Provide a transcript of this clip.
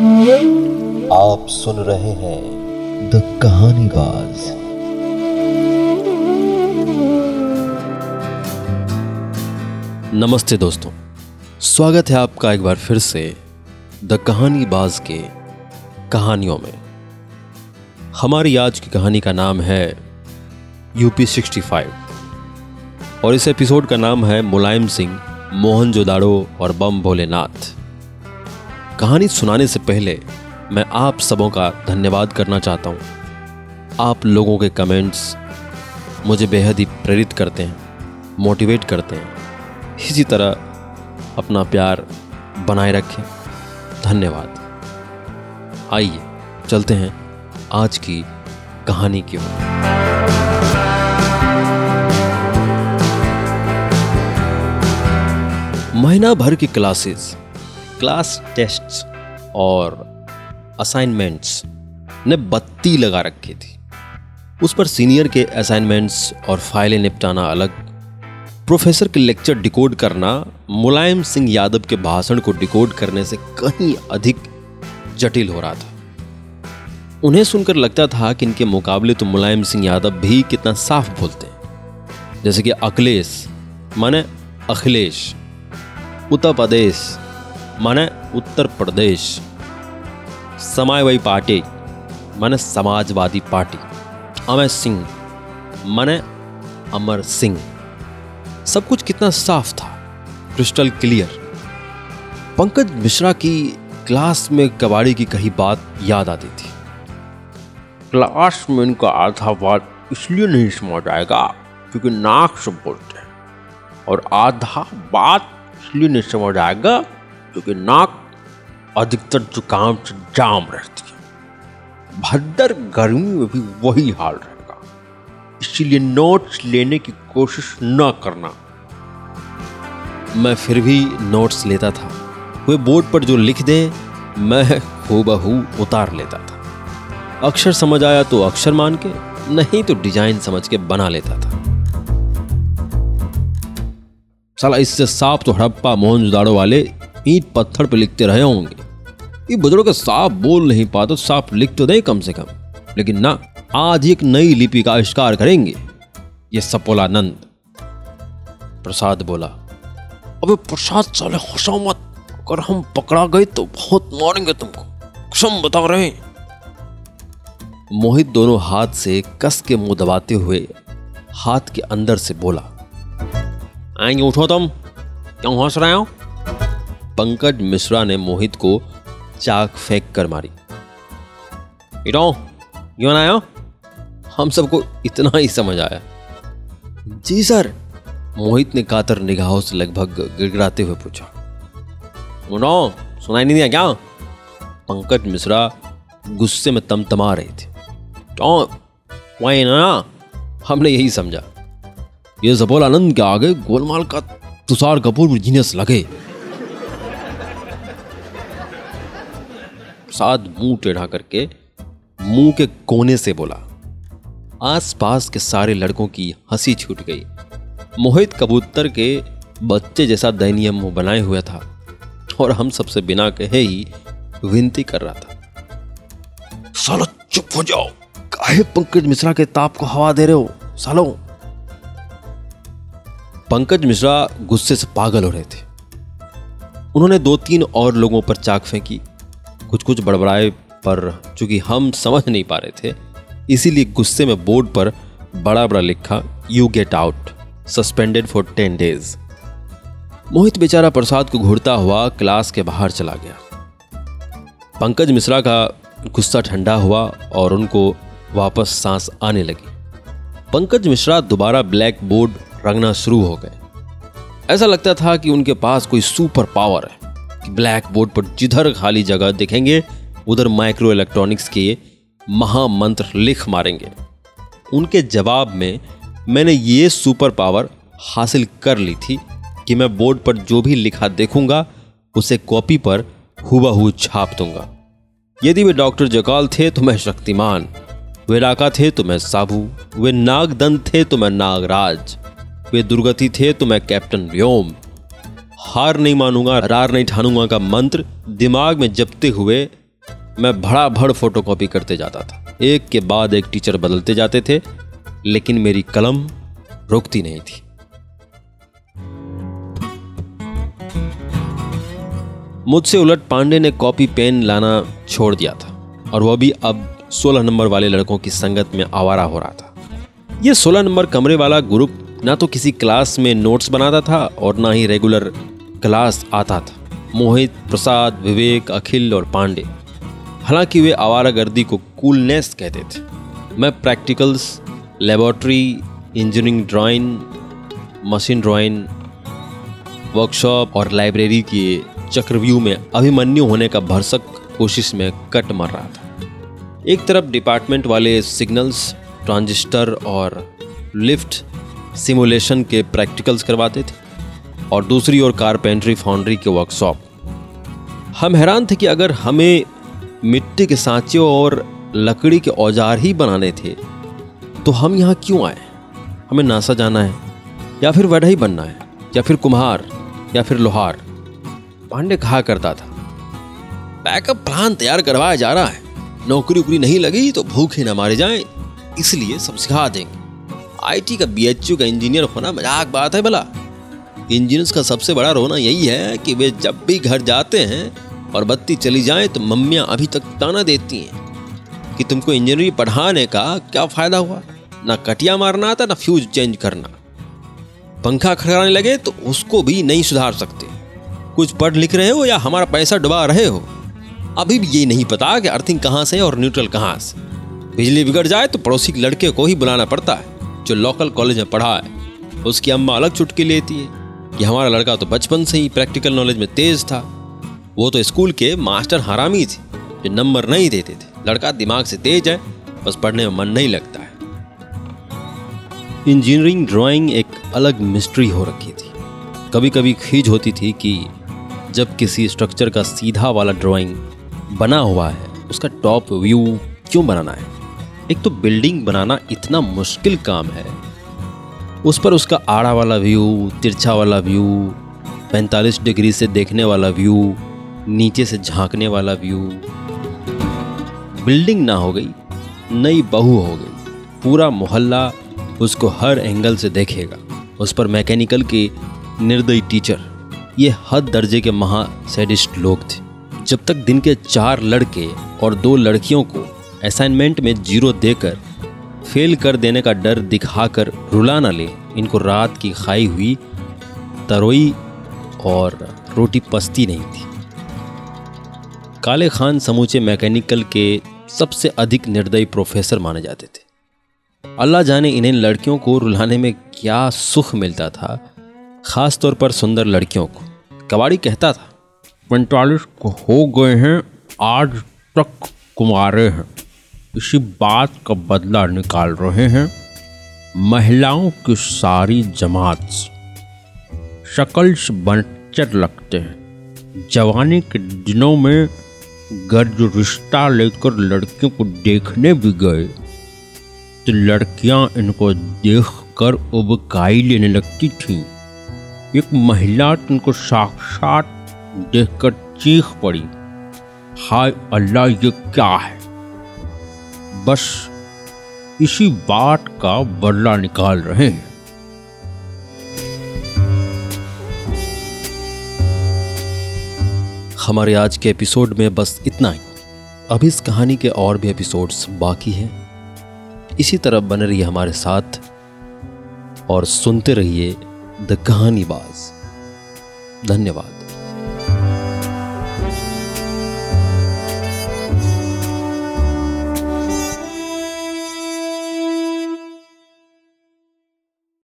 आप सुन रहे हैं द कहानी बाज नमस्ते दोस्तों, स्वागत है आपका एक बार फिर से द कहानी बाज के कहानियों में। हमारी आज की कहानी का नाम है यूपी 65 और इस एपिसोड का नाम है मुलायम सिंह, मोहन जोदाड़ो और बम भोलेनाथ। कहानी सुनाने से पहले मैं आप सबों का धन्यवाद करना चाहता हूँ। आप लोगों के कमेंट्स मुझे बेहद ही प्रेरित करते हैं मोटिवेट करते हैं। इसी तरह अपना प्यार बनाए रखें। धन्यवाद। आइए, चलते हैं आज की कहानी की ओर। महीना भर की क्लासेस क्लास टेस्ट्स और असाइनमेंट्स ने बत्ती लगा रखी थी। उस पर सीनियर के असाइनमेंट्स और फाइलें निपटाना अलग, प्रोफेसर के लेक्चर डिकोड करना, मुलायम सिंह यादव के भाषण को डिकोड करने से कहीं अधिक जटिल हो रहा था। उन्हें सुनकर लगता था कि इनके मुकाबले तो मुलायम सिंह यादव भी कितना साफ़ बोलते हैं। जैसे कि अखिलेश, माने अखिलेश, उत्तर प्रदेश माने उत्तर प्रदेश। समाजवादी पार्टी, माने समाजवादी पार्टी। अमर सिंह, माने अमर सिंह। सब कुछ कितना साफ़ था क्रिस्टल क्लियर पंकज मिश्रा की क्लास में कबाड़ी की कही बात याद आती थी। क्लास में इनका आधा बात इसलिए नहीं समझ आएगा, क्योंकि नाक से बोलते हैं। और आधा बात इसलिए नहीं समझ आएगा क्योंकि नाक अधिकतर जुकाम से जाम रहती है। भद्दर गर्मी में भी वही हाल रहेगा। इसीलिए नोट्स लेने की कोशिश न करना। मैं फिर भी नोट्स लेता था। वे बोर्ड पर जो लिख दें, मैं हूबहू उतार लेता था। अक्षर समझ आया तो अक्षर मान के, नहीं तो डिज़ाइन समझ के बना लेता था। साला इससे साफ़ तो हड़प्पा मोहन जुदाड़ो वाले ईंट पत्थर पे लिखते रहे होंगे। ये बुज़ुर्ग साफ़ बोल नहीं पाते, साफ़ लिख तो दें कम से कम। लेकिन ना, आज एक नई लिपि का आविष्कार करेंगे। ये सपोलानंद। प्रसाद बोला, अबे प्रसाद साले मत। अगर हम पकड़ा गए तो बहुत मारेंगे तुमको। कसम बता रहे हैं। मोहित दोनों हाथ से कस के मुँह दबाते हुए हाथ के अंदर से बोला, आएँगे उठो तुम। क्यों हंस रहे हो? पंकज मिश्रा ने मोहित को चाक फेंक कर मारी। इटो, क्यों आयो? हम सबको इतना ही समझ आया। जी सर, मोहित ने कातर निगाहों से लगभग गिड़गिड़ाते हुए पूछा। उनो सुनाई नहीं दिया क्या? पंकज मिश्रा गुस्से में तमतमा रहे थे। तो वही ना, हमने यही समझा। ये जबोल आनंद के आगे गोलमाल का तुषार कपूर जीनियस लगे। प्रसाद मुँह टेढ़ा करके मुँह के कोने से बोला, आसपास के सारे लड़कों की हँसी छूट गई। मोहित कबूतर के बच्चे जैसा दयनीय मुँह बनाए हुआ था और हम सबसे बिना कहे ही विनती कर रहा था। सालो, चुप हो जाओ। काहे पंकज मिश्रा के ताप को हवा दे रहे हो? सालो। पंकज मिश्रा गुस्से से पागल हो रहे थे। उन्होंने दो तीन और लोगों पर चाक फेंकी। कुछ कुछ बड़बड़ाए पर चूँकि हम समझ नहीं पा रहे थे, इसीलिए गुस्से में बोर्ड पर बड़ा बड़ा लिखा you get out suspended for ten days Mohit बेचारा प्रसाद को घूरता हुआ क्लास के बाहर चला गया। पंकज मिश्रा का गुस्सा ठंडा हुआ और उनको वापस सांस आने लगी। पंकज मिश्रा दोबारा ब्लैक बोर्ड रंगना शुरू हो गए। ऐसा लगता था कि उनके पास कोई सुपर पावर है। ब्लैक बोर्ड पर जिधर खाली जगह देखेंगे, उधर माइक्रो इलेक्ट्रॉनिक्स के महामंत्र लिख मारेंगे। उनके जवाब में, मैंने ये सुपर पावर हासिल कर ली थी कि मैं बोर्ड पर जो भी लिखा देखूँगा, उसे कॉपी पर हुबहू छाप दूँगा। यदि वे डॉक्टर जकाल थे तो मैं शक्तिमान, वे राका थे तो मैं साबू, वे नागदंत थे तो मैं नागराज, वे दुर्गति थे तो मैं कैप्टन व्योम हार नहीं मानूँगा, रार नहीं ठानूँगा का मंत्र दिमाग में जपते हुए मैं भड़ा भड़ फ़ोटो कॉपी करते जाता था। एक के बाद एक टीचर बदलते जाते थे, लेकिन मेरी कलम रुकती नहीं थी। मुझसे उलट पांडे ने कॉपी पेन लाना छोड़ दिया था, और वह भी अब 16 नंबर वाले लड़कों की संगत में आवारा हो रहा था। यह 16 नंबर कमरे वाला ग्रुप ना तो किसी क्लास में नोट्स बनाता था और ना ही रेगुलर क्लास आता था। मोहित, प्रसाद, विवेक, अखिल और पांडे। हालाँकि वे आवारा गर्दी को कूलनेस कहते थे। मैं practicals laboratory engineering drawing machine drawing workshop और लाइब्रेरी के चक्रव्यूह में अभिमन्यु होने का भरसक कोशिश में कट मर रहा था। एक तरफ़ डिपार्टमेंट वाले सिग्नल्स ट्रांजिस्टर और लिफ्ट सिमुलेशन के प्रैक्टिकल्स करवाते थे और दूसरी ओर कारपेंट्री फाउंड्री के वर्कशॉप। हम हैरान थे कि अगर हमें मिट्टी के सांचों और लकड़ी के औज़ार ही बनाने थे तो हम यहाँ क्यों आए? हमें नासा जाना है, या फिर वढ़ई बनना है, या फिर कुम्हार, या फिर लोहार। पांडे कहा करता था बैकअप प्लान तैयार करवाया जा रहा है। नौकरी उकरी नहीं लगी तो भूखे न मारे जाएँ, इसलिए सब सिखा देंगे। आईटी का बीएचयू का इंजीनियर होना मज़ाक बात है भला। इंजीनियर्स का सबसे बड़ा रोना यही है कि वे जब भी घर जाते हैं और बत्ती चली जाए तो मम्मियाँ अभी तक ताना देती हैं कि तुमको इंजीनियरिंग पढ़ाने का क्या फ़ायदा हुआ? ना कटिया मारना आता, ना फ्यूज चेंज करना। पंखा खड़ाने लगे तो उसको भी नहीं सुधार सकते। कुछ पढ़ लिख रहे हो या हमारा पैसा डुबा रहे हो? अभी भी ये नहीं पता कि अर्थिंग कहाँ से और न्यूट्रल कहाँ से। बिजली बिगड़ जाए तो पड़ोसी के लड़के को ही बुलाना पड़ता है। जो लोकल कॉलेज में पढ़ा है, उसकी अम्मा अलग चुटकी लेती है। कि हमारा लड़का तो बचपन से ही प्रैक्टिकल नॉलेज में तेज था। वो तो स्कूल के मास्टर हरामी थे, जो नंबर नहीं देते थे। लड़का दिमाग से तेज है, बस पढ़ने में मन नहीं लगता है। इंजीनियरिंग ड्राइंग एक अलग मिस्ट्री हो रखी थी। कभी कभी खींच होती थी कि जब किसी स्ट्रक्चर का सीधा वाला ड्राइंग बना हुआ है, उसका टॉप व्यू क्यों बनाना है? एक तो बिल्डिंग बनाना इतना मुश्किल काम है। उस पर उसका आड़ा वाला व्यू, तिरछा वाला व्यू 45 डिग्री से देखने वाला व्यू, नीचे से झांकने वाला व्यू। बिल्डिंग ना हो गई, नई बहू हो गई। पूरा मोहल्ला उसको हर एंगल से देखेगा। उस पर मैकेनिकल के निर्दयी टीचर, ये हद दर्जे के महा सैडिस्ट लोग थे। जब तक दिन के चार लड़के और दो लड़कियों को असाइनमेंट में ज़ीरो देकर, फेल कर देने का डर दिखाकर रुला न ले। इनको रात की खाई हुई तरोई और रोटी पस्ती नहीं थी। काले खान समूचे मैकेनिकल के सबसे अधिक निर्दयी प्रोफेसर माने जाते थे। अल्लाह जाने इन्हें लड़कियों को रुलाने में क्या सुख मिलता था खास तौर पर सुंदर लड़कियों को। कबाड़ी कहता था, पैंतालीस हो गए हैं, आज तक कुमारे हैं। इसी बात का बदला निकाल रहे हैं महिलाओं की सारी जमात शक्ल से बनचर लगते हैं। जवानी के दिनों में गर्ज रिश्ता लेकर लड़कियों को देखने भी गए तो लड़कियाँ इनको देखकर उबकाई लेने लगती थीं। एक महिला तो इनको साक्षात देखकर चीख पड़ी, हाय अल्लाह, ये क्या है? बस इसी बात का बदला निकाल रहे हैं। हमारे आज के एपिसोड में बस इतना ही। अब इस कहानी के और भी एपिसोड्स बाकी हैं। इसी तरह बने रहिए हमारे साथ और सुनते रहिए द कहानी बाज धन्यवाद।